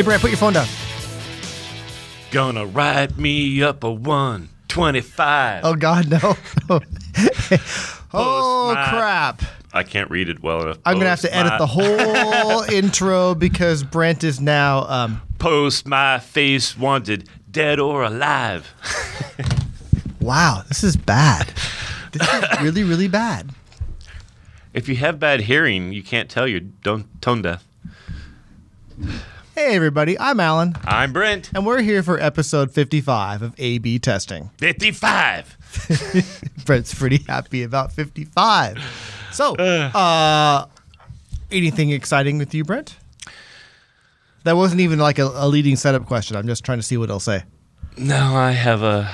Hey, Brent, put your phone down. Gonna write me up a 125. Oh, God, no. oh, my- crap. I can't read it well enough. I'm going to have to edit the whole intro because Brent is now. Um, Post my face wanted, dead or alive. wow, this is bad. This is really, really bad. If you have bad hearing, you can't tell you're don't tone deaf. Hey, everybody, I'm Alan, I'm Brent. and we're here for episode 55 of A B testing. 55. Brent's pretty happy about 55. So, uh, anything exciting with you, Brent? That wasn't even like a, a leading setup question. I'm just trying to see what he'll say. No, I have a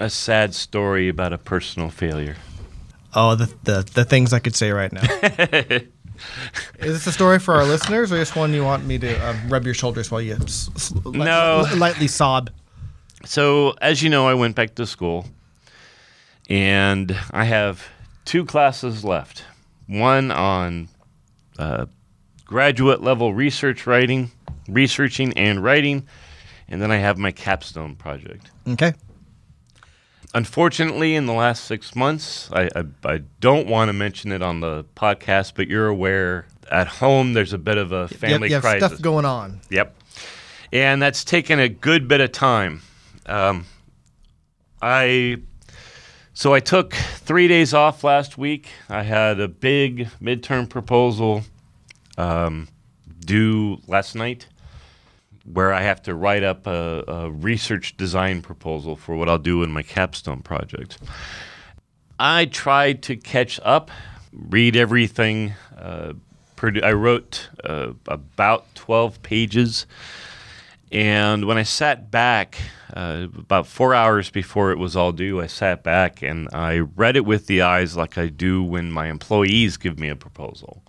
a sad story about a personal failure. Oh, the, the, the things I could say right now. Is this a story for our listeners, or just one you want me to um, rub your shoulders while you s- s- No. li- lightly sob? So, as you know, I went back to school and I have two classes left. One on uh, graduate level research writing, researching and writing, and then I have my capstone project. Okay. Unfortunately, in the last six months, I, I, I don't want to mention it on the podcast, but you're aware at home there's a bit of a family you have, you have crisis. stuff going on. Yep. And that's taken a good bit of time. Um, I so I took three days off last week. I had a big midterm proposal um, due last night, where I have to write up a, a research design proposal for what I'll do in my capstone project. I tried to catch up, read everything. Uh, I wrote uh, about 12 pages. And when I sat back, uh, about four hours before it was all due, I sat back and I read it with the eyes like I do when my employees give me a proposal.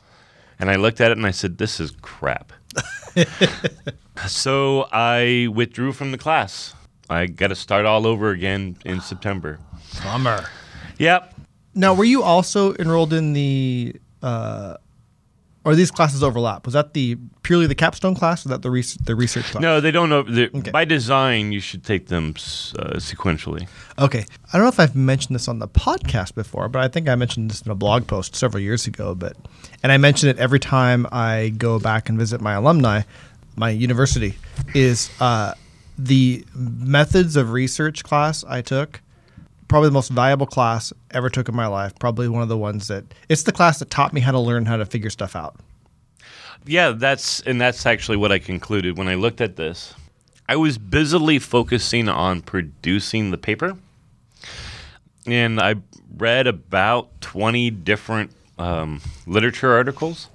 And I looked at it and I said, This is crap. so I withdrew from the class. I got to start all over again in September. Bummer. Yep. Now, were you also enrolled in the, uh, or these classes overlap? Was that the purely the capstone class, or that the res- the research class? No, they don't know. they- Okay. By design, you should take them uh, sequentially. Okay. I don't know if I've mentioned this on the podcast before, but I think I mentioned this in a blog post several years ago. But and I mention it every time I go back and visit my alumni, my university is uh, the methods of research class I took. Probably the most valuable class ever took in my life. Probably one of the ones that it's the class that taught me how to learn how to figure stuff out. Yeah, that's and that's actually what I concluded when I looked at this. I was busily focusing on producing the paper, and I read about twenty different um, literature articles.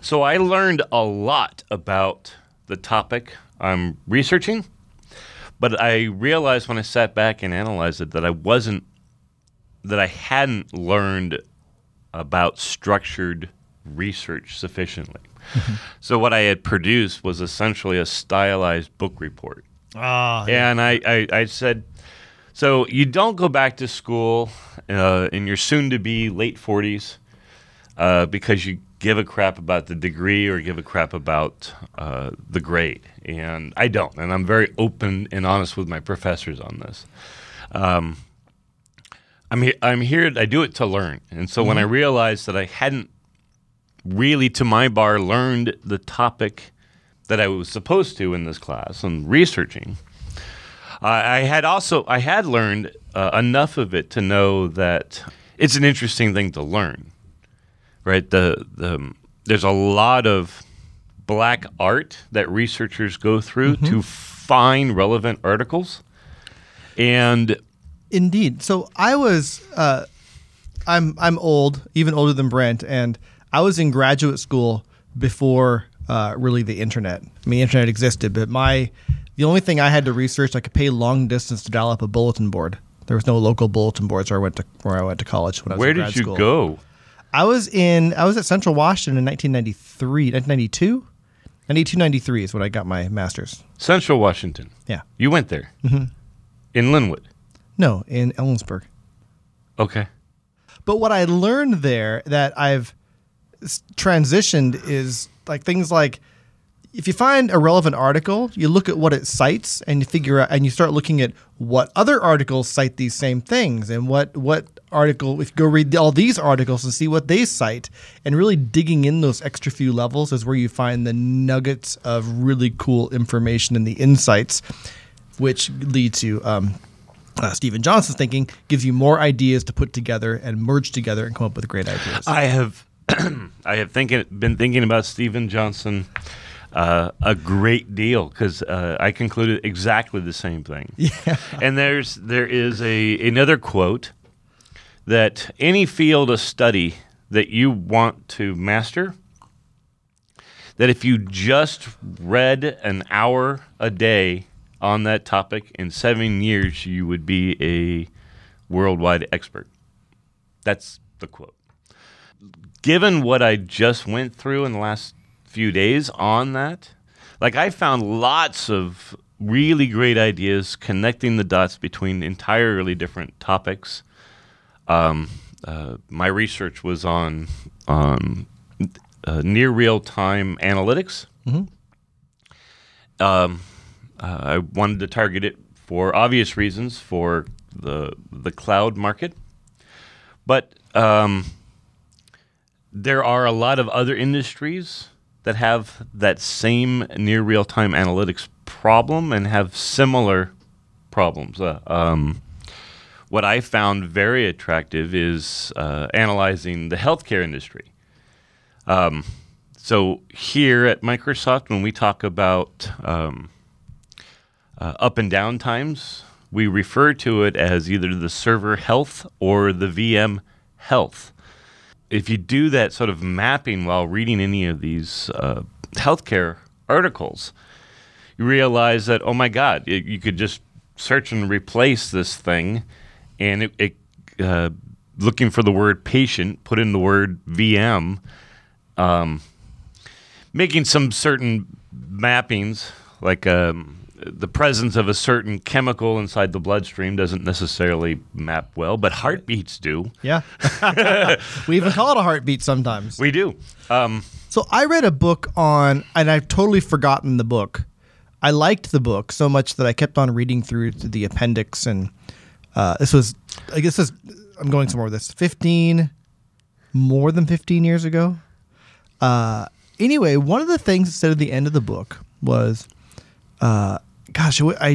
So I learned a lot about the topic I'm researching, but I realized when I sat back and analyzed it that I wasn't that I hadn't learned about structured research sufficiently. So what I had produced was essentially a stylized book report. Ah, And I, I, I said, so you don't go back to school uh, in your soon to be late 40s uh, because you give a crap about the degree or give a crap about uh, the grade. And I don't. And I'm very open and honest with my professors on this. Um, I'm, he- I'm here, I do it to learn. And so when I realized that I hadn't really, to my bar, learned the topic that I was supposed to in this class and researching, I I had also I had learned uh, enough of it to know that it's an interesting thing to learn, right? The the there's a lot of black art that researchers go through to find relevant articles, and Indeed. So I was, uh, I'm I'm old, even older than Brent, and I was in graduate school before uh, really the internet. I mean, internet existed, but my the only thing I had to research, I could pay long distance to dial up a bulletin board. There was no local bulletin boards where I went to where I went to college when I was where in did you go? I was in I was at Central Washington in 1993, 1992. 92, 93 is when I got my master's. Central Washington. Yeah. You went there. Mm-hmm. In Lynnwood. No, in Ellensburg. Okay. But what I learned there that I've transitioned is like things like if you find a relevant article, you look at what it cites and you figure out and you start looking at what other articles cite these same things and what what article if you go read all these articles and see what they cite and really digging in those extra few levels is where you find the nuggets of really cool information and the insights which lead to um, uh, Steven Johnson's thinking gives you more ideas to put together and merge together and come up with great ideas. I have I have thinking been thinking about Steven Johnson uh, a great deal because uh, I concluded exactly the same thing. Yeah. And there's there is a another quote that any field of study that you want to master that if you just read an hour a day on that topic in 7 years you would be a worldwide expert. That's the quote. Given what I just went through in the last few days on that, like I found lots of really great ideas connecting the dots between entirely different topics. Um, uh, my research was on on uh, near real time analytics. Um, uh, I wanted to target it for obvious reasons for the the cloud market, but um, there are a lot of other industries that have that same near real time analytics problem and have similar problems. Uh, um, what I found very attractive is uh, analyzing the healthcare industry. Um, so here at Microsoft, when we talk about um, uh, up and down times, we refer to it as either the server health or the VM health. If you do that sort of mapping while reading any of these uh, healthcare articles, you realize that, oh my God, it, you could just search and replace this thing, and it, it uh, looking for the word patient, put in the word VM, um, making some certain mappings, like um, the presence of a certain chemical inside the bloodstream doesn't necessarily map well, but heartbeats do. Yeah. we even call it a heartbeat sometimes. We do. Um, So I read a book on, and I've totally forgotten the book. I liked the book so much that I kept on reading through to the appendix, and uh, this was, I guess, this, I'm going somewhere with this. Fifteen, more than fifteen years ago. Uh, anyway, one of the things it said at the end of the book was, uh, "Gosh, I, I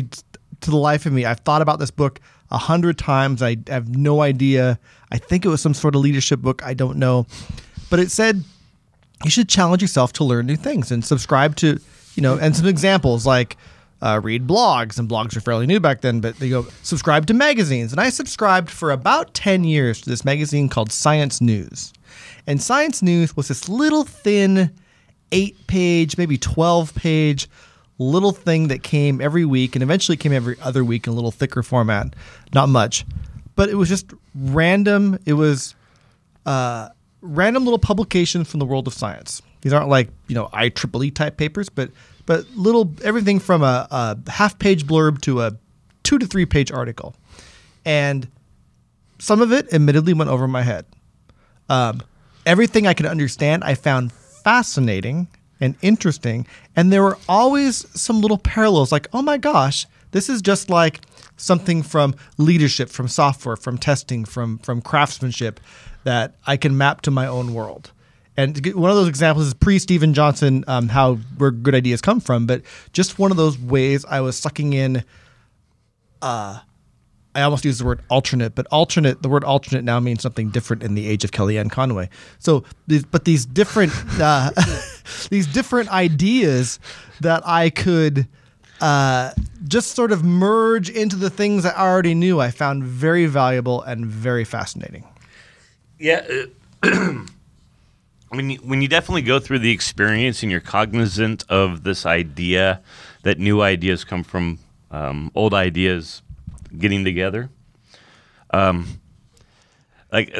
to the life of me, I've thought about this book a hundred times. I have no idea. I think it was some sort of leadership book. I don't know, but it said." you should challenge yourself to learn new things and subscribe to, you know, and some examples like uh, read blogs, and blogs are fairly new back then, but they go subscribe to magazines. And I subscribed for about 10 years to this magazine called Science News. And Science News was this little thin, eight page, maybe 12 page little thing that came every week and eventually came every other week in a little thicker format. Not much, but it was just random. It was uh, random little publications from the world of science. These aren't like you know IEEE type papers, but but little everything from a, a half page blurb to a two to three page article, and some of it admittedly went over my head. Um, everything I could understand, I found fascinating and interesting, and there were always some little parallels. Like, oh my gosh, this is just like something from leadership, from software, from testing, from from craftsmanship that I can map to my own world. And one of those examples is pre Steven Johnson, um, how where good ideas come from. But just one of those ways I was sucking in. Uh, I almost use the word alternate, but alternate. The word alternate now means something different in the age of Kellyanne Conway. So, but these different, uh, these different ideas that I could uh, just sort of merge into the things I already knew, I found very valuable and very fascinating. Yeah. uh, when you, when you definitely go through the experience and you're cognizant of this idea that new ideas come from um, old ideas getting together, um, like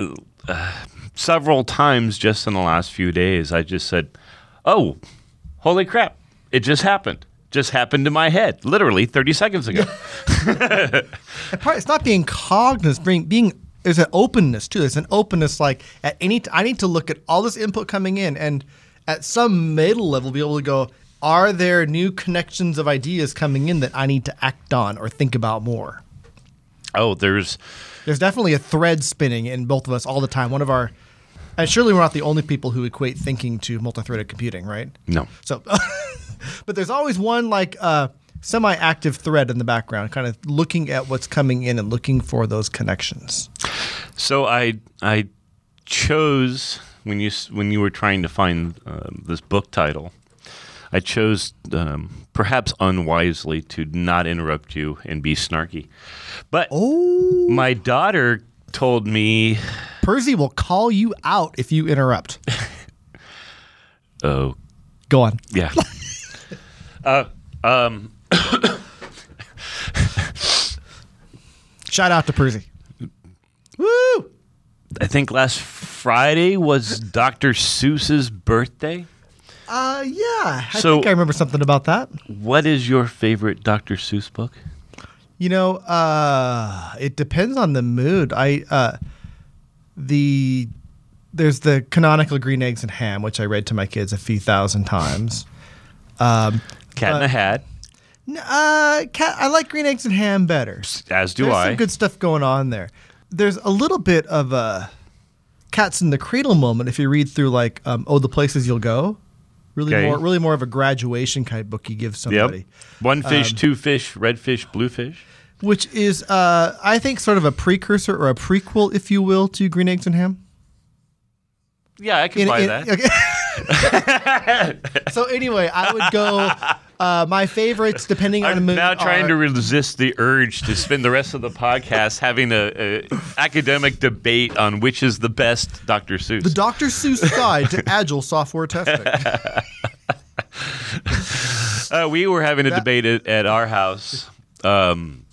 uh, several times just in the last few days, I just said, "Oh, holy crap! It just happened." Just happened to my head, literally 30 seconds ago. It's not being cognizant, being, being there's an openness too. There's an openness like at any t- I need to look at all this input coming in and at some middle level be able to go are there new connections of ideas coming in that I need to act on or think about more? Oh, there's There's definitely a thread spinning in both of us all the time. One of our, and surely we're not the only people who equate thinking to multi-threaded computing, right? no. So, but there's always one like uh, semi-active thread in the background, kind of looking at what's coming in and looking for those connections. So I I chose when you when you were trying to find um, this book title, I chose um, perhaps unwisely to not interrupt you and be snarky, but Oh, my daughter told me, Percy will call you out if you interrupt. "Oh Go on. yeah." uh, um, Shout out to Percy. Woo! I think last Friday was Dr. Seuss's birthday. Uh, yeah. I So- think I remember something about that. What is your favorite Dr. Seuss book? You know, uh, it depends on the mood. I uh, the there's the canonical green eggs and ham, which I read to my kids a few thousand times. Um, Cat in Uh, the Hat, n- uh, cat, I like green eggs and ham better. as do There's I. some good stuff going on there. There's a little bit of a cats in the cradle moment if you read through like um, oh the places you'll go. Really Okay. more really more of a graduation kind of book you give somebody. Yep. One fish, Um, two fish, red fish, blue fish. which is uh, I think sort of a precursor or a prequel, if you will, to Green Eggs and Ham. Yeah, I can In- buy in- that. okay. so anyway, I would go. Uh, my favorites, depending on the I'm mood, now trying are- to resist the urge to spend the rest of the podcast having a, a academic debate on which is the best Dr. Seuss. the Dr. Seuss Guide to Agile Software Testing. Uh, we were having a That- debate at, at our house. Um,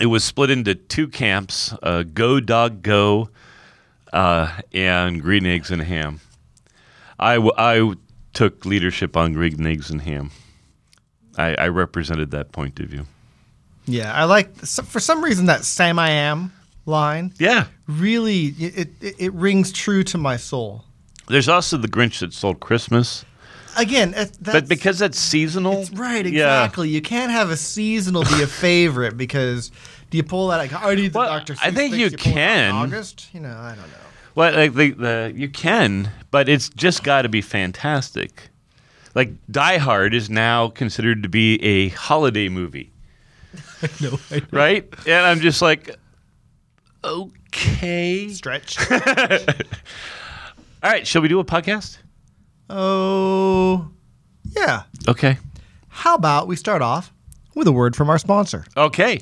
it was split into two camps: uh, Go Dog Go, uh, and Green Eggs and Ham. I, w- I took leadership on Green Eggs and Ham. I, I represented that point of view. Yeah, I like for some reason that Sam I am line Yeah. really it, it it rings true to my soul. There's also the Grinch that stole Christmas, Again, that's, but because that's seasonal, it's right Yeah. exactly. You can't have a seasonal be a favorite because do you pull that? Like, oh, I need the Well, Dr. I think you pull it out in can. August, you know, I don't know. Well, like the, the you can, but it's just got to be fantastic. Like Die Hard is now considered to be a holiday movie, No, I right? and I'm just like, okay. stretch. All right, shall we do a podcast? oh, yeah. Okay. How about we start off with a word from our sponsor? Okay.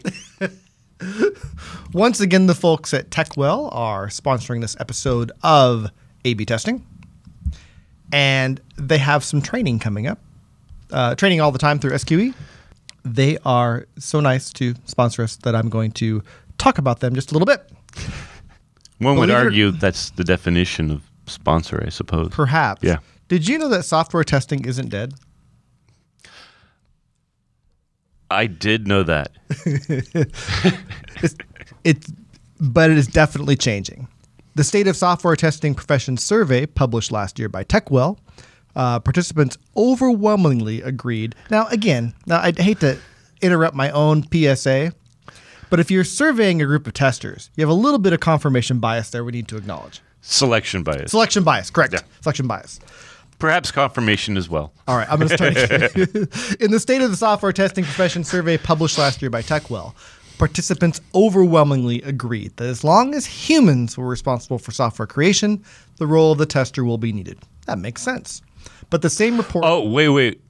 Once again, the folks at TechWell are sponsoring this episode of A/B testing, and they have some training coming up. Uh, training all the time through SQE. They are so nice to sponsor us that I'm going to talk about them just a little bit. One would Believe argue that's the definition of sponsor, I suppose. Perhaps. Yeah. Did you know that software testing isn't dead? I did know that. It, but it is definitely changing. The State of Software Testing Profession survey, published last year by TechWell, uh, participants overwhelmingly agreed. Now, again, now I hate to interrupt my own PSA, but if you're surveying a group of testers, you have a little bit of confirmation bias there we need to acknowledge. Selection bias. Selection bias, correct. Yeah. Selection bias. Perhaps confirmation as well. All right, I'm going to start. In the State of the Software Testing Profession survey published last year by TechWell, participants overwhelmingly agreed that as long as humans were responsible for software creation, the role of the tester will be needed. That makes sense. But the same report Oh, wait, wait.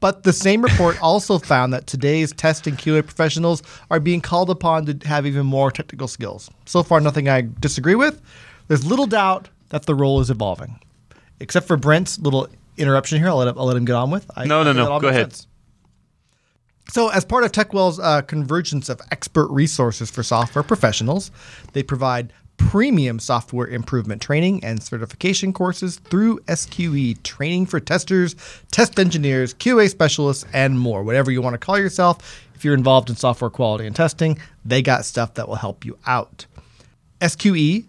but the same report also found that today's test and QA professionals are being called upon to have even more technical skills. So far, nothing I disagree with. There's little doubt that the role is evolving. Except for Brent's little interruption here, I'll let him, I'll let him get on with. I, No, no, no. Go ahead. sense. So, as part of TechWell's uh, convergence of expert resources for software professionals, they provide premium software improvement training and certification courses through SQE, training for testers, test engineers, QA specialists, and more. Whatever you want to call yourself, if you're involved in software quality and testing, they got stuff that will help you out. SQE,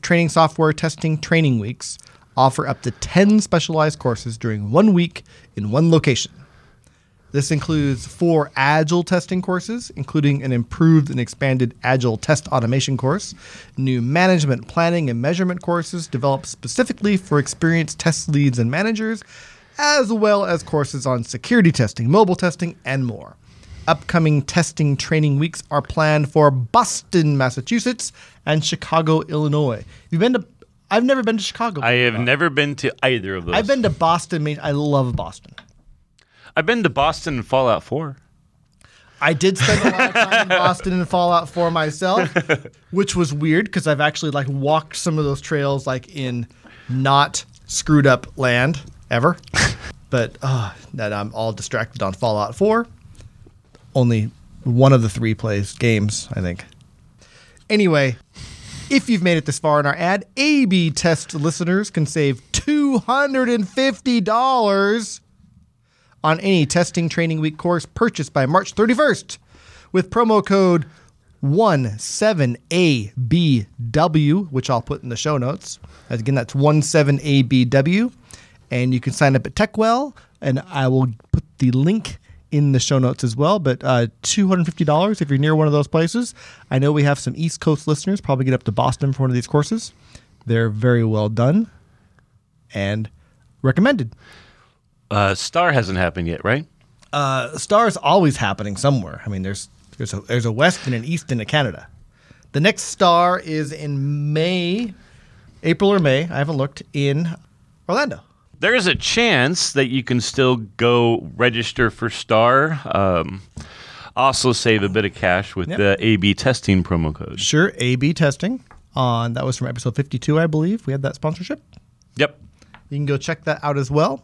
training software testing training weeks, offer up to 10 specialized courses during one week in one location. This includes four Agile testing courses, including an improved and expanded Agile test automation course, new management planning and measurement courses developed specifically for experienced test leads and managers, as well as courses on security testing, mobile testing, and more. Upcoming testing training weeks are planned for Boston, Massachusetts, and Chicago, Illinois. You've been to? I've never been to Chicago. I have never been to either of those. I've been to Boston. I love Boston. I've been to Boston in Fallout 4. I did spend a lot of time in Boston in Fallout 4 myself, which was weird because I've actually like walked some of those trails like in not screwed up land ever. but uh, that I'm all distracted on Fallout 4. Only one of the three plays games, I think. Anyway, if you've made it this far in our ad, A B test listeners can save $250 on any testing training week course purchased by March 31st with promo code 17ABW, which I'll put in the show notes. Again, that's 17ABW. And you can sign up at TechWell, and I will put the link in the show notes as well. But uh, $250 if you're near one of those places. I know we have some East Coast listeners, probably get up to Boston for one of these courses. They're very well done and recommended. Uh, Star hasn't happened yet, right? uh, is always happening somewhere. I mean, there's there's a there's a West and an East and a Canada. The next Star is in May, April or May. I haven't looked in Orlando. There is a chance that you can still go register for Star. Um, also, save a bit of cash with Yep. the A/B testing promo code. Sure, A/B testing on that was from episode 52, I believe. We had that sponsorship. Yep. You can go check that out as well.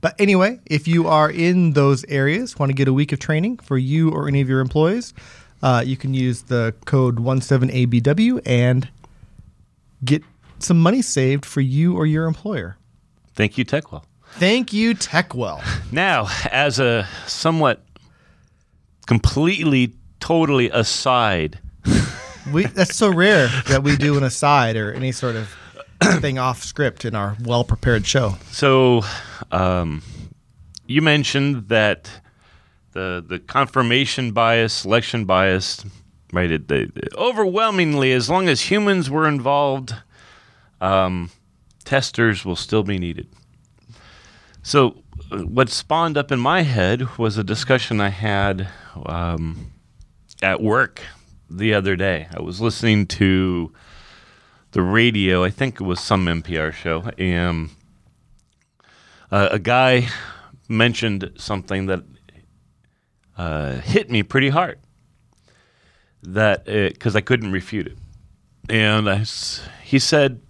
But anyway, if you are in those areas, want to get a week of training for you or any of your employees, uh, you can use the code 17ABW and get some money saved for you or your employer. Thank you, Techwell. Thank you, TechWell. Now, as a somewhat completely, totally aside, We, that's so rare that we do an aside or any sort of thing off script in our well prepared show. so um, you mentioned that the the confirmation bias, selection bias, right? It, they, overwhelmingly, as long as humans were involved, um, testers will still be needed. So, what spawned up in my head was a discussion I had um, at work the other day. I was listening to the radio. I think it was some NPR show, and uh, a guy mentioned something that uh, hit me pretty hard. That because I couldn't refute it, and I he said,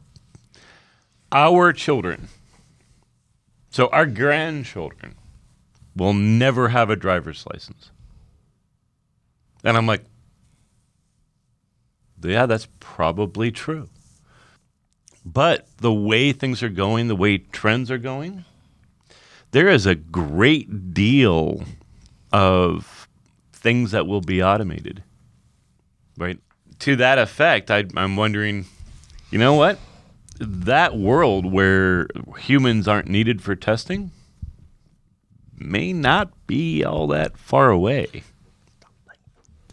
"Our children, so our grandchildren, will never have a driver's license." And I'm like, yeah, that's probably true. But the way things are going, the way trends are going, there is a great deal of things that will be automated. Right? To that effect, I, I'm wondering, you know what? That world where humans aren't needed for testing may not be all that far away.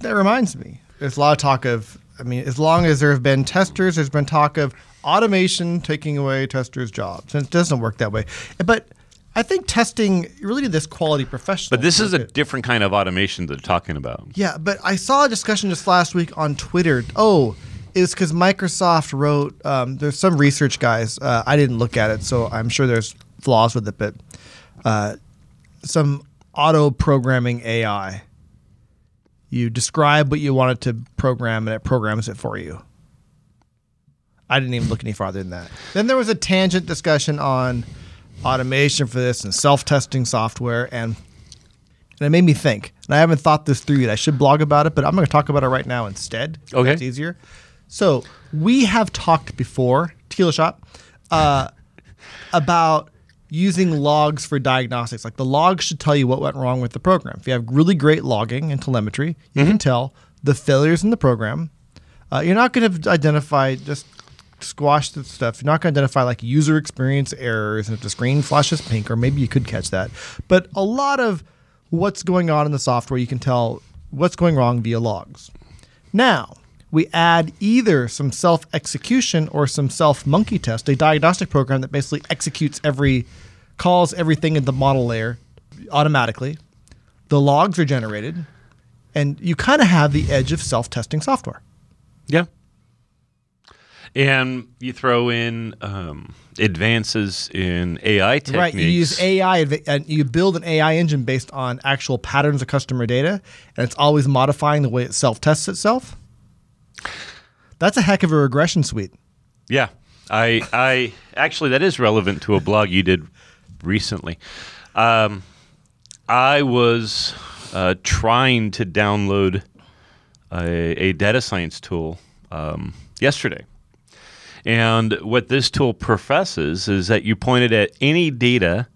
That reminds me. There's a lot of talk of, I mean, as long as there have been testers, there's been talk of automation taking away testers' jobs. And it doesn't work that way. But I think testing really this quality professional. But this is a different kind of automation that they're talking about. Yeah, but I saw a discussion just last week on Twitter. Oh, it's because Microsoft wrote. Um, there's some research guys. Uh, I didn't look at it, so I'm sure there's flaws with it. But uh, some auto programming AI. You describe what you want it to program, and it programs it for you. I didn't even look any farther than that. Then there was a tangent discussion on automation for this and self-testing software, and and it made me think. And I haven't thought this through yet. I should blog about it, but I'm going to talk about it right now instead. Okay. it's easier. So we have talked before, tequila shot, uh, about using logs for diagnostics. Like the logs should tell you what went wrong with the program. If you have really great logging and telemetry, you can tell the failures in the program. Uh, you're not going to identify just squash the stuff. You're not going to identify like user experience errors and if the screen flashes pink, or maybe you could catch that. But a lot of what's going on in the software, you can tell what's going wrong via logs. Now, we add either some self execution or some self monkey test, a diagnostic program that basically executes every, calls everything in the model layer automatically. The logs are generated, and you kind of have the edge of self testing software. Yeah. And you throw in um, advances in AI techniques. Right. You use AI and you build an AI engine based on actual patterns of customer data, and it's always modifying the way it self tests itself. That's a heck of a regression suite. Yeah. I, I actually, that is relevant to a blog you did recently. Um, I was uh, trying to download a, a data science tool um, yesterday. And what this tool professes is that you point it at any data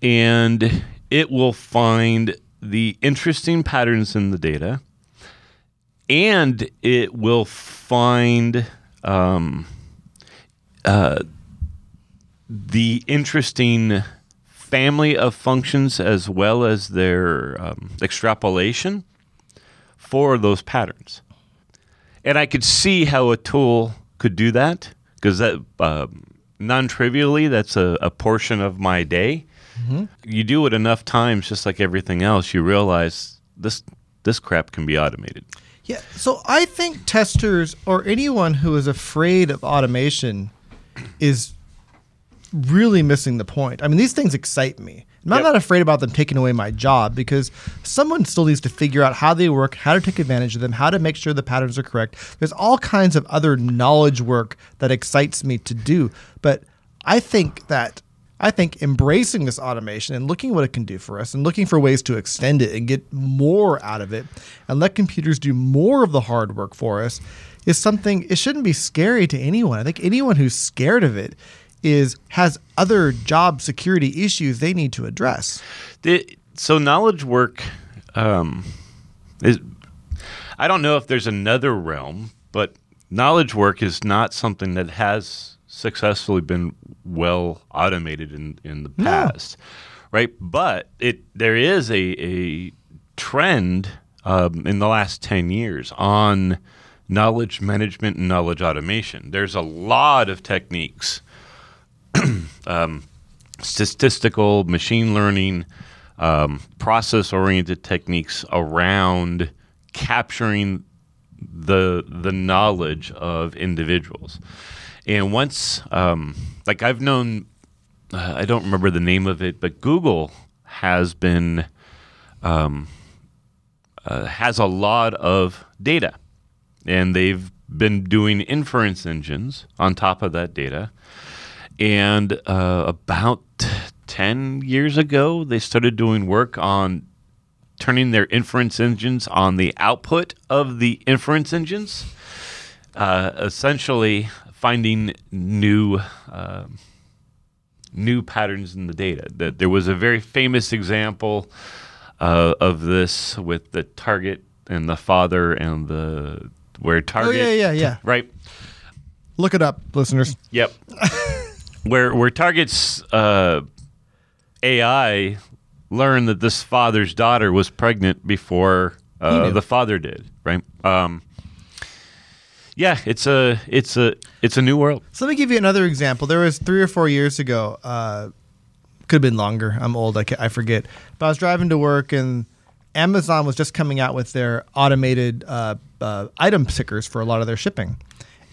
and it will find the interesting patterns in the data and it will find um, uh, the interesting family of functions as well as their um, extrapolation for those patterns. And I could see how a tool could do that because that uh, non-trivially that's a, a, portion of my day. Mm-hmm. You do it enough times, just like everything else, you realize this this crap can be automated. Yeah. So I think testers or anyone who is afraid of automation is really missing the point. I mean, these things excite me. I'm yep. not afraid about them taking away my job because someone still needs to figure out how they work, how to take advantage of them, how to make sure the patterns are correct. There's all kinds of other knowledge work that excites me to do. But I think that I think embracing this automation and looking what it can do for us and looking for ways to extend it and get more out of it and let computers do more of the hard work for us is something it shouldn't be scary to anyone. I think anyone who's scared of it is has other job security issues they need to address. So knowledge work um, is. I don't know if there's another realm, but knowledge work is not something that has successfully been well automated in in the past, no. right? But it there is a a trend um, in the last ten years on knowledge management and knowledge automation. There's a lot of techniques um, statistical, machine learning, um, process oriented techniques around capturing the the knowledge of individuals. And once, um, like I've known, uh, I don't remember the name of it, but Google has been um, uh, has a lot of data, and they've been doing inference engines on top of that data and uh, about 10 years ago, they started doing work on turning their inference engines on the output of the inference engines, uh, essentially finding new. Uh, new patterns in the data. That there was a very famous example uh, of this with the target and the father and the where target. Oh yeah, yeah, yeah. Right. Look it up, listeners. Yep. where where Target's uh, AI learned that this father's daughter was pregnant before uh, the father did, right? Um, yeah, it's a it's a it's a new world. So let me give you another example. There was three or four years ago. Uh, could have been longer. I'm old. I, I forget. But I was driving to work and Amazon was just coming out with their automated uh, uh, item pickers for a lot of their shipping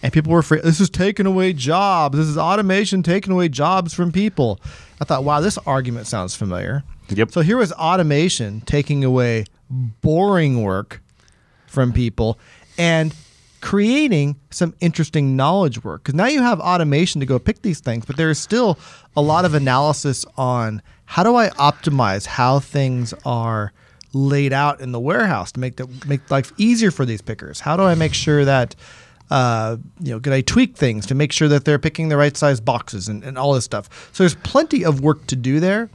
and people were afraid this is taking away jobs. This is automation taking away jobs from people. I thought, wow, this argument sounds familiar. Yep. So here was automation taking away boring work from people and creating some interesting knowledge work. Because now you have automation to go pick these things, but there is still a lot of analysis on how do I optimize how things are laid out in the warehouse to make the, make life easier for these pickers. How do I make sure that uh, you know, can I tweak things to make sure that they're picking the right size boxes and, and all this stuff? So there's plenty of work to do there.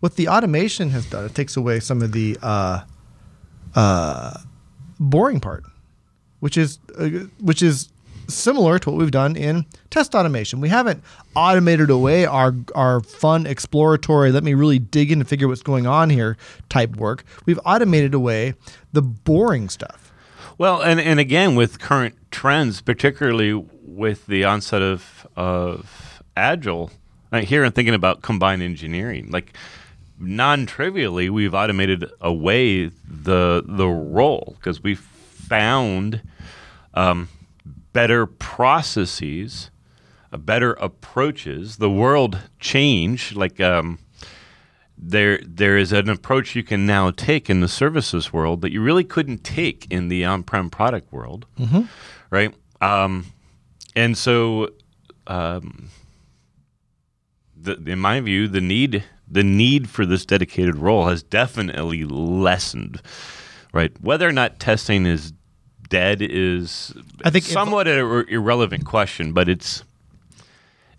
What the automation has done, it takes away some of the uh, uh, boring part, which is uh, which is similar to what we've done in test automation. We haven't automated away our our fun exploratory, let me really dig in and figure what's going on here type work. We've automated away the boring stuff. Well, and, and again, with current trends, particularly with the onset of, of Agile, uh, here I'm thinking about combined engineering. Like, non trivially, we've automated away the, the role because we found um, better processes, uh, better approaches. The world changed. Like, um, there there is an approach you can now take in the services world that you really couldn't take in the on-prem product world, right? Um, and so, um, the, in my view, the need the need for this dedicated role has definitely lessened, right? Whether or not testing is dead is I think if- somewhat an irrelevant question, but it's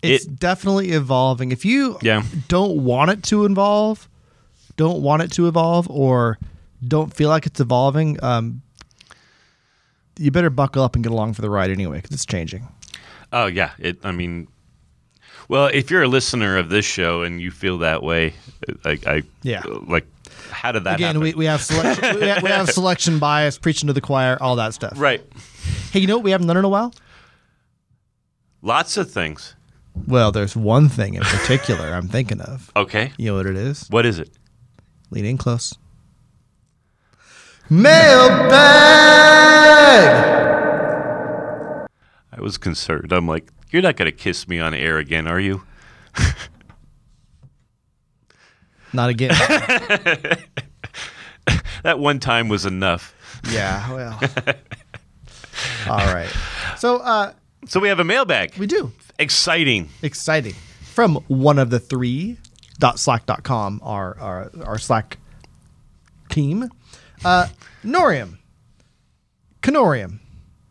It's It- definitely evolving. If you Yeah. don't want it to evolve, don't want it to evolve, or don't feel like it's evolving, um, you better buckle up and get along for the ride anyway because it's changing. Oh yeah, it. I mean, well, if you're a listener of this show and you feel that way, I, I Yeah. like, how did that Again, happen? we, we have selection, we, have, we have selection bias, preaching to the choir, all that stuff. right, Hey, you know what we haven't done in a while? lots of things. Well, there's one thing in particular I'm thinking of. Okay, You know what it is? what is it? Lean in close. Mailbag. I was concerned. I'm like, you're not gonna kiss me on air again, are you? Not again. That one time was enough. yeah. Well. All right. So uh, So we have a mailbag. we do. Exciting. exciting. From one of the three dot slack.com our our, our slack team. Uh norium. Canorium.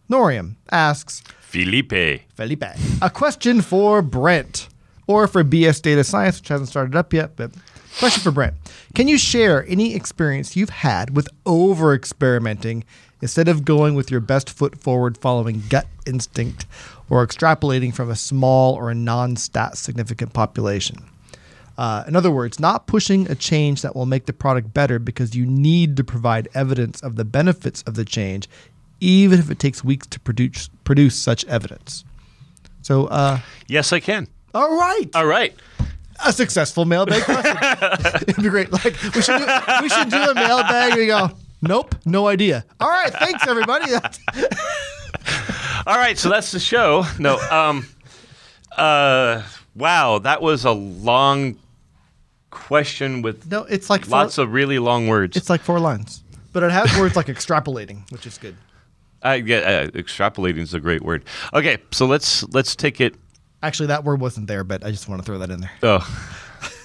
Norium asks Felipe. felipe a question for brent or for bs data science which hasn't started up yet but question for brent. Can you share any experience you've had with over experimenting instead of going with your best foot forward following gut instinct or extrapolating from a small or a non-stat significant population uh, in other words, not pushing a change that will make the product better because you need to provide evidence of the benefits of the change, even if it takes weeks to produce produce such evidence. So, uh, Yes, I can. all right, All right. a successful mailbag question. It'd be great. Like we should do, we should do a mailbag. We go, nope, no idea. All right, thanks everybody. All right, so that's the show. No, um, uh, wow, that was a long question with No, it's like four, lots of really long words. it's like four lines, but it has words like extrapolating, which is good. I yeah, uh, extrapolating is a great word. Okay, so let's let's take it. Actually, that word wasn't there, but I just want to throw that in there. Oh,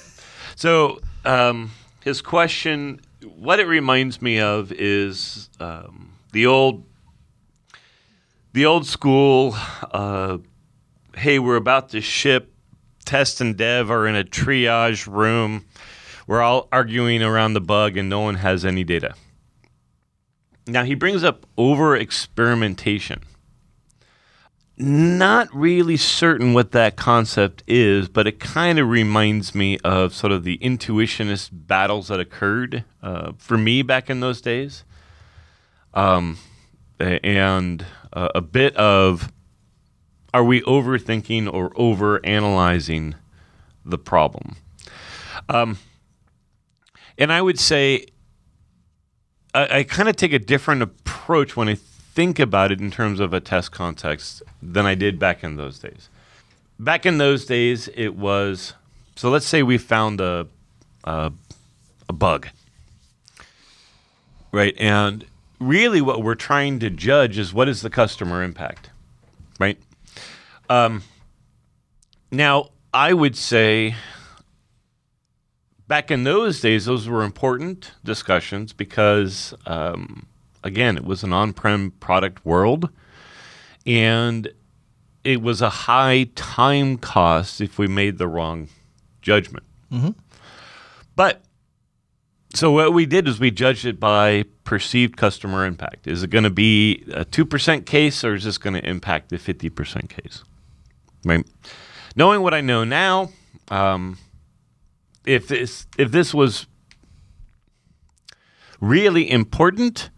so um, his question, what it reminds me of is um, the old, the old school. Uh, hey, we're about to ship. Test and dev are in a triage room. We're all arguing around the bug, and no one has any data. Now he brings up over experimentation. Not really certain what that concept is, but it kind of reminds me of sort of the intuitionist battles that occurred uh, for me back in those days. Um, and uh, a bit of are we overthinking or over analyzing the problem? Um, and I would say I, I kind of take a different approach when I think about it in terms of a test context than I did back in those days. Back in those days, it was so. Let's say we found a a, a bug, right? And really, what we're trying to judge is what is the customer impact, right? Um, now, I would say back in those days, those were important discussions because, um, again, it was an on prem product world and it was a high time cost if we made the wrong judgment. But so what we did is we judged it by perceived customer impact. Is it going to be a two percent case, or is this going to impact the fifty percent case? Right. Knowing what I know now, um, if this if this was really important,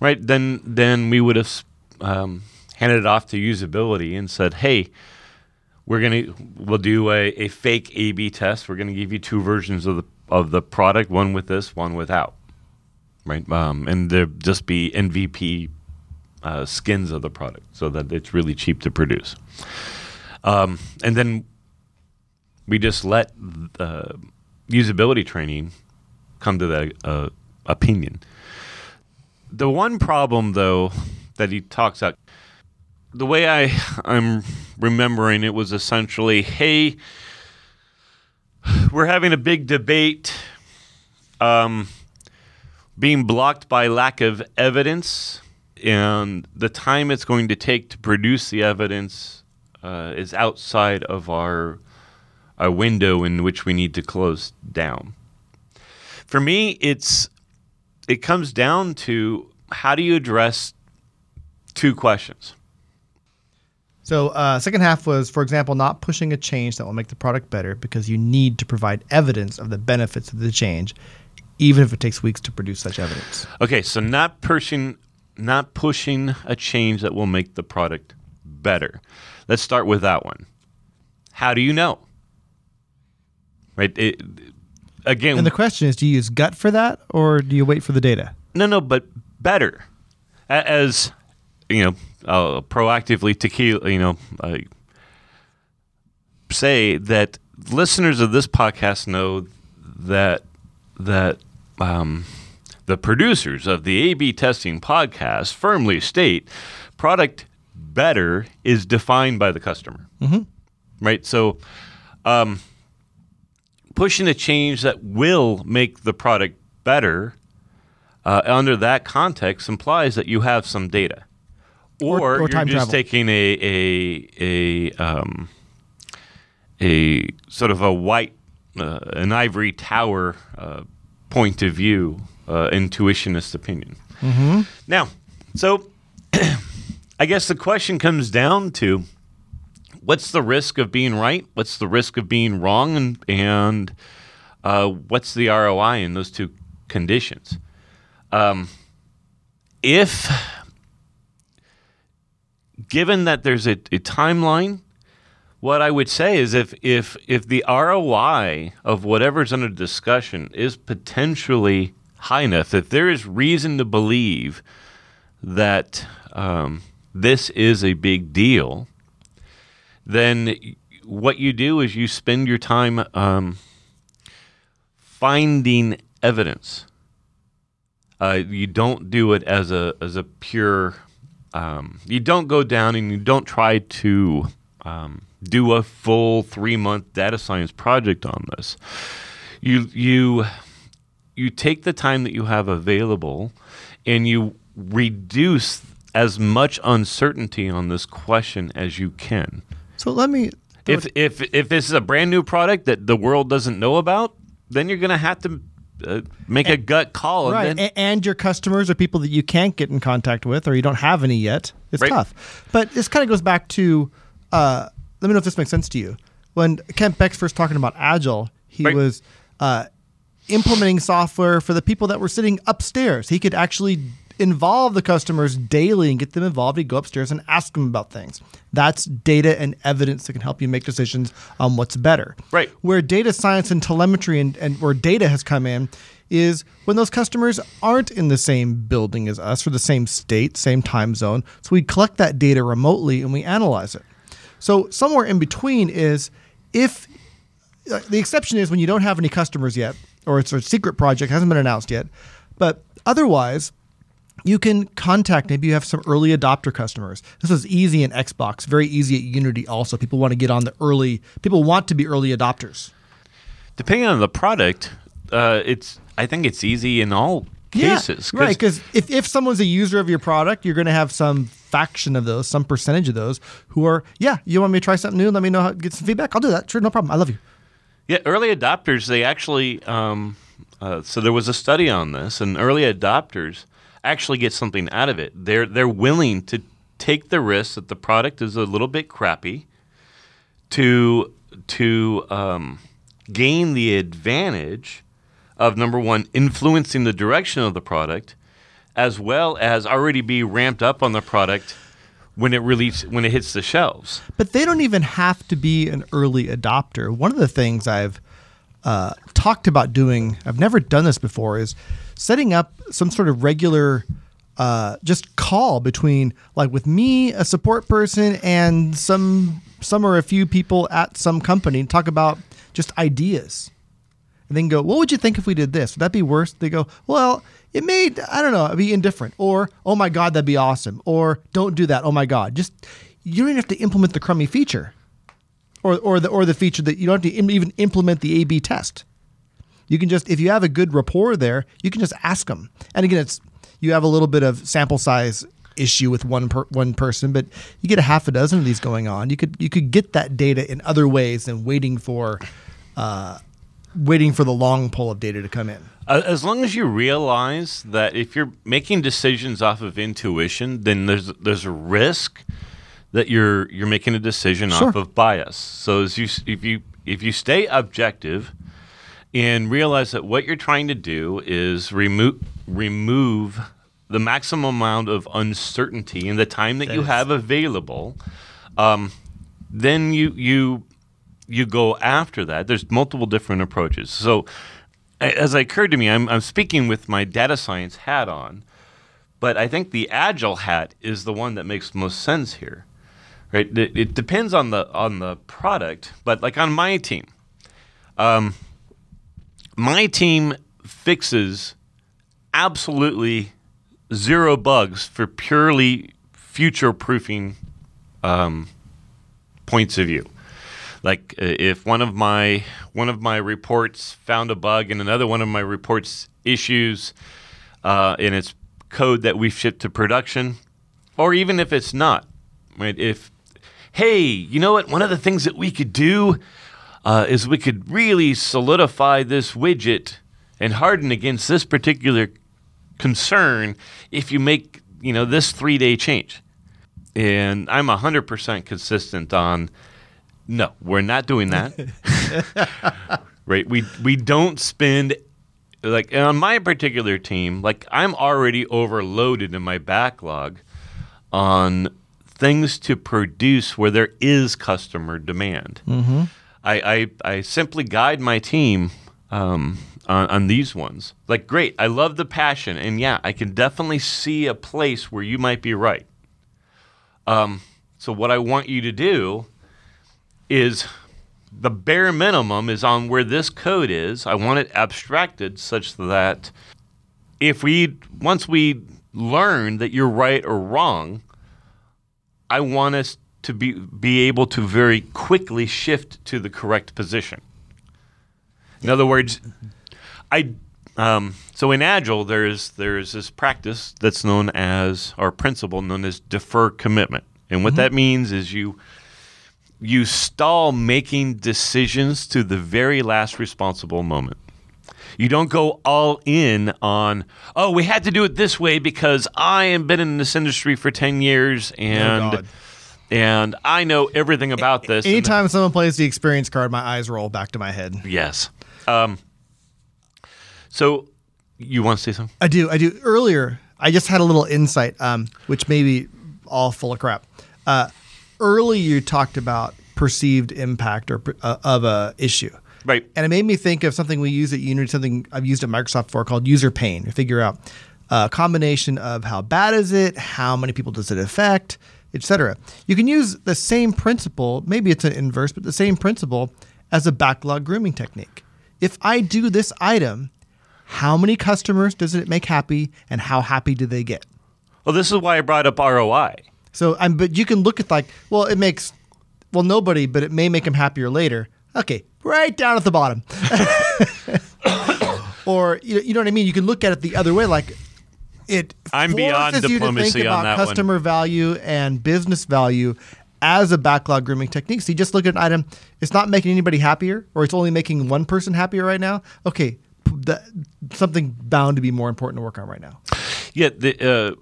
right, then then we would have um, handed it off to usability and said, hey. We're gonna we'll do a, a fake A/B test. We're gonna give you two versions of the of the product, one with this, one without, right? Um, and there just be MVP uh, skins of the product so that it's really cheap to produce. Um, and then we just let uh, usability training come to that uh, opinion. The one problem, though, that he talks about, the way I I'm remembering it was essentially, hey, we're having a big debate, um, being blocked by lack of evidence, and the time it's going to take to produce the evidence uh, is outside of our a window in which we need to close down. For me, it's it comes down to how do you address two questions. So, uh, second half was, for example, not pushing a change that will make the product better because you need to provide evidence of the benefits of the change, even if it takes weeks to produce such evidence. Okay, so not pushing, not pushing a change that will make the product better. Let's start with that one. How do you know? Right. It, again, And the question is, do you use gut for that, or do you wait for the data? No, no, but better. As you know, uh, proactively tequila, you know, uh, say that listeners of this podcast know that that um, the producers of the A/B testing podcast firmly state product better is defined by the customer. Mm-hmm. Right. So. Um, pushing a change that will make the product better uh, under that context implies that you have some data, or, Or- or you're just travel. taking a a a um, a sort of a white uh, an ivory tower uh, point of view, uh, intuitionist opinion. Now, so I guess the question comes down to what's the risk of being right? What's the risk of being wrong? And and uh, what's the ROI in those two conditions? Um, if given that there's a, a timeline, what I would say is if if if the ROI of whatever's under discussion is potentially high enough, if there is reason to believe that um, this is a big deal, then what you do is you spend your time um, finding evidence. Uh, you don't do it as a as a pure. Um, you don't go down and you don't try to um, do a full three month data science project on this. You you you take the time that you have available, and you reduce as much uncertainty on this question as you can. So let me. If if if this is a brand new product that the world doesn't know about, then you're gonna have to uh, make a gut call. right, And then, and your customers are people that you can't get in contact with, or you don't have any yet. It's Right. tough. But this kind of goes back to. Uh, let me know if this makes sense to you. When Kent Beck's first talking about Agile, he Right. was uh, implementing software for the people that were sitting upstairs. He could actually involve the customers daily and get them involved. He'd go upstairs and ask them about things. That's data and evidence that can help you make decisions on what's better. Right. Where data science and telemetry and, and where data has come in is when those customers aren't in the same building as us or the same state, same time zone. So we collect that data remotely and we analyze it. So somewhere in between is if uh, the exception is when you don't have any customers yet, or it's a secret project hasn't been announced yet. But otherwise, you can contact. Maybe you have some early adopter customers. This is easy in Xbox, very easy at Unity. Also, people want to get on the early. People want to be early adopters. depending on the product, uh, it's I think it's easy in all cases. yeah, right? Because if if someone's a user of your product, you're going to have some faction of those, some percentage of those who are, yeah, you want me to try something new? Let me know how get some feedback. I'll do that. Sure, no problem. I love you. Yeah, early adopters they actually um, Uh, so there was a study on this, and early adopters actually get something out of it. They're they're willing to take the risk that the product is a little bit crappy to to um, gain the advantage of number one influencing the direction of the product, as well as already be ramped up on the product when it really when it hits the shelves. But they don't even have to be an early adopter. One of the things I've uh, talked about doing, I've never done this before, is setting up some sort of regular uh, just call between like with me, a support person, and some some or a few people at some company and talk about just ideas. And then go, what would you think if we did this? Would that be worse? They go, well, it may, I don't know, be indifferent. Or, oh my God, that'd be awesome. Or, don't do that. Oh my God. Just, you don't even have to implement the crummy feature or, or, the, or the feature that you don't have to even implement the A B test. You can just, if you have a good rapport there, you can just ask them. And again, it's, you have a little bit of sample size issue with one per, one person, but you get a half a dozen of these going on. You could you could get that data in other ways than waiting for uh, waiting for the long pull of data to come in. As long as you realize that if you're making decisions off of intuition, then there's there's a risk that you're you're making a decision Sure. off of bias. So as you if you if you stay objective and realize that what you're trying to do is remove remove the maximum amount of uncertainty in the time that you is- have available, um, then you you you go after that. There's multiple different approaches. So as it occurred to me, I'm, I'm speaking with my data science hat on, but I think the agile hat is the one that makes most sense here, right? It, it depends on the on the product, but like on my team, um, my team fixes absolutely zero bugs for purely future proofing um, points of view. Like uh, if one of my one of my reports found a bug and another one of my reports issues uh, in its code that we've shipped to production, or even if it's not, right? If hey, you know what? One of the things that we could do uh, is we could really solidify this widget and harden against this particular concern if you make you know this three day change. And I'm hundred percent consistent on no, we're not doing that. right? We we don't spend like on my particular team, like I'm already overloaded in my backlog on things to produce where there is customer demand. I, I I simply guide my team um, on, on these ones. Like, great, I love the passion, and yeah, I can definitely see a place where you might be right. Um, so what I want you to do is the bare minimum is on where this code is. I want it abstracted such that if we once we learn that you're right or wrong, I want us to be be able to very quickly shift to the correct position. In other words, I um, so in Agile there's there's this practice that's known as or principle known as defer commitment, and what that means is you you stall making decisions to the very last responsible moment. You don't go all in on, oh, we had to do it this way because I have been in this industry for 10 years and God. And I know everything about this. Anytime someone plays the experience card, my eyes roll back to my head. yes. Um, so you want to say something? I do. I do. Earlier, I just had a little insight, um, which may be all full of crap. Uh, earlier, you talked about perceived impact or uh, of a issue, Right. and it made me think of something we use at Unity, something I've used at Microsoft for called user pain. To figure out a combination of how bad is it, how many people does it affect, etc. You can use the same principle. Maybe it's an inverse, but the same principle as a backlog grooming technique. If I do this item, how many customers does it make happy, and how happy do they get? Well, this is why I brought up ROI. So, I'm, but you can look at like, well, it makes, well, nobody, but it may make them happier later. Okay, right down at the bottom. or you, know, you know what I mean? You can look at it the other way, like it. I'm beyond you to diplomacy think on about that one. customer value and business value as a backlog grooming technique. So you just look at an item, it's not making anybody happier, or it's only making one person happier right now. Okay, the, something bound to be more important to work on right now. Yeah, the, uh,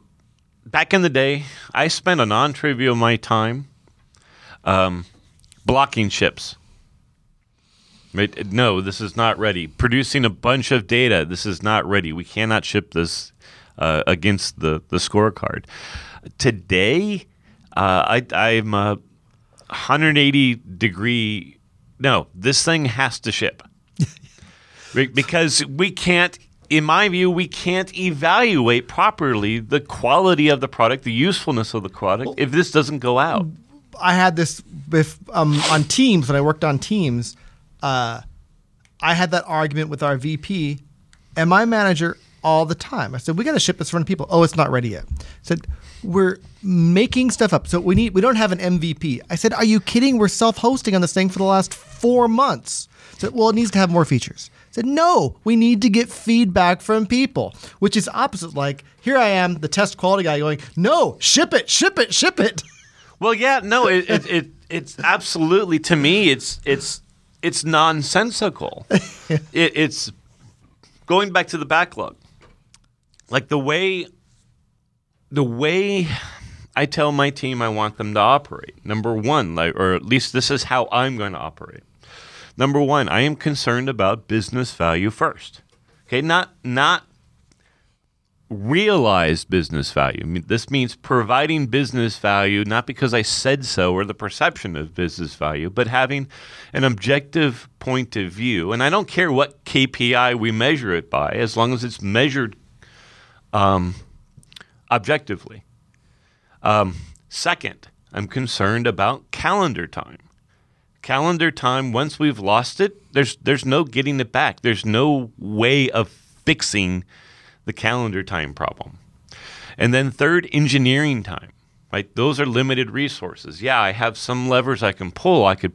back in the day, I spent a non-trivial of my time um, blocking ships. Right? No, this is not ready. Producing a bunch of data. This is not ready. We cannot ship this uh, against the the scorecard. Today, uh, I, I'm a 180 degree. No, this thing has to ship because we can't. In my view, we can't evaluate properly the quality of the product, the usefulness of the product, if this doesn't go out. I had this with um, on Teams when I worked on Teams. Uh, I had that argument with our VP and my manager all the time. I said, "We got to ship this in front of people." Oh, it's not ready yet. I said, "We're making stuff up, so we need. We don't have an MVP." I said, "Are you kidding? We're self-hosting on this thing for the last four months." I said, "Well, it needs to have more features." I said, "No, we need to get feedback from people," which is opposite. Like here, I am, the test quality guy, going, "No, ship it, ship it, ship it." Well, yeah, no, it, it, it it's absolutely to me, it's it's it's nonsensical. it, it's going back to the backlog, like the way the way I tell my team I want them to operate. Number one, like, or at least this is how I'm going to operate. Number one, I am concerned about business value first. Okay, not not realized business value. I mean, this means providing business value not because I said so or the perception of business value, but having an objective point of view. And I don't care what KPI we measure it by, as long as it's measured um, objectively. Um, second, I'm concerned about calendar time. Calendar time, once we've lost it, there's there's no getting it back. There's no way of fixing the calendar time problem. And then third, engineering time. Right? Those are limited resources. Yeah, I have some levers I can pull. I could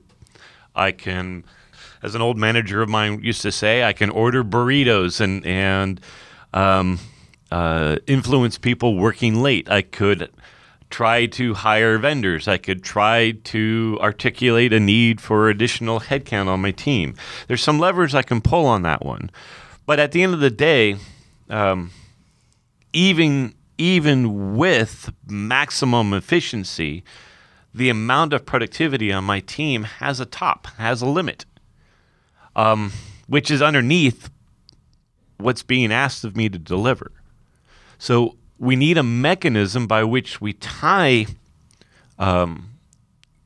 I can as an old manager of mine used to say, I can order burritos and and um, uh, influence people working late. I could try to hire vendors. I could try to articulate a need for additional headcount on my team. There's some levers I can pull on that one. But at the end of the day, um, even even with maximum efficiency, the amount of productivity on my team has a top, has a limit, um, which is underneath what's being asked of me to deliver. So we need a mechanism by which we tie um,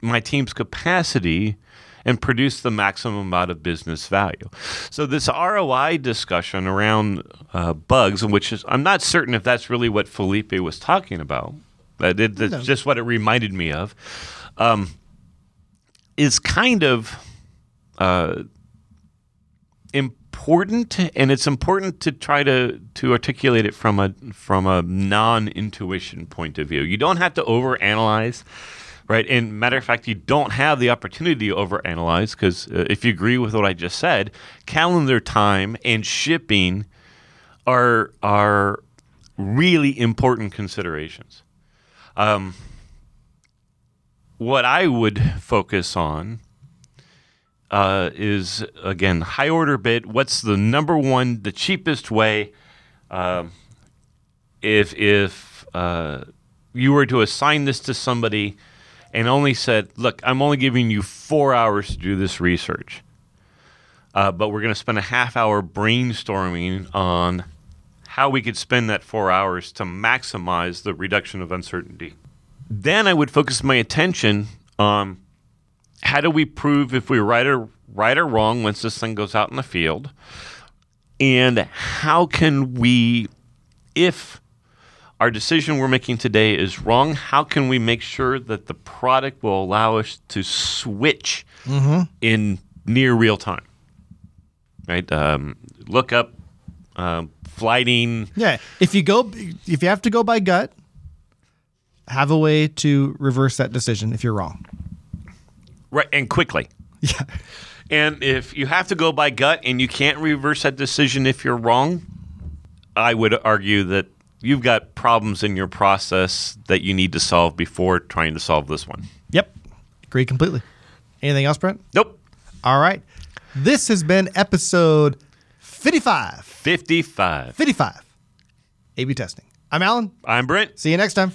my team's capacity and produce the maximum amount of business value. So this ROI discussion around uh, bugs, which is I'm not certain if that's really what Felipe was talking about. That it, that's No. just what it reminded me of. Um, is kind of uh, important, and it's important to try to to articulate it from a from a non intuition point of view. You don't have to overanalyze right? And matter of fact, you don't have the opportunity to overanalyze because uh, if you agree with what I just said, calendar time and shipping are are really important considerations. Um, what I would focus on uh, is again high order bit. What's the number one, the cheapest way? Um, if if uh, you were to assign this to somebody and only said, "Look, I'm only giving you four hours to do this research, uh, but we're going to spend a half hour brainstorming on how we could spend that four hours to maximize the reduction of uncertainty." Then I would focus my attention on how do we prove if we're right or right or wrong once this thing goes out in the field, and how can we, if our decision we're making today is wrong, how can we make sure that the product will allow us to switch in near real time? Right? Um, look up um, flighting. Yeah, if you go, if you have to go by gut, have a way to reverse that decision if you're wrong. Right, and quickly. Yeah, And if you have to go by gut and you can't reverse that decision if you're wrong, I would argue that you've got problems in your process that you need to solve before trying to solve this one. yep, agree completely. Anything else, Brent? Nope. All right, this has been episode 55. 55. 55. A B testing. I'm Alan. I'm Brent. See you next time.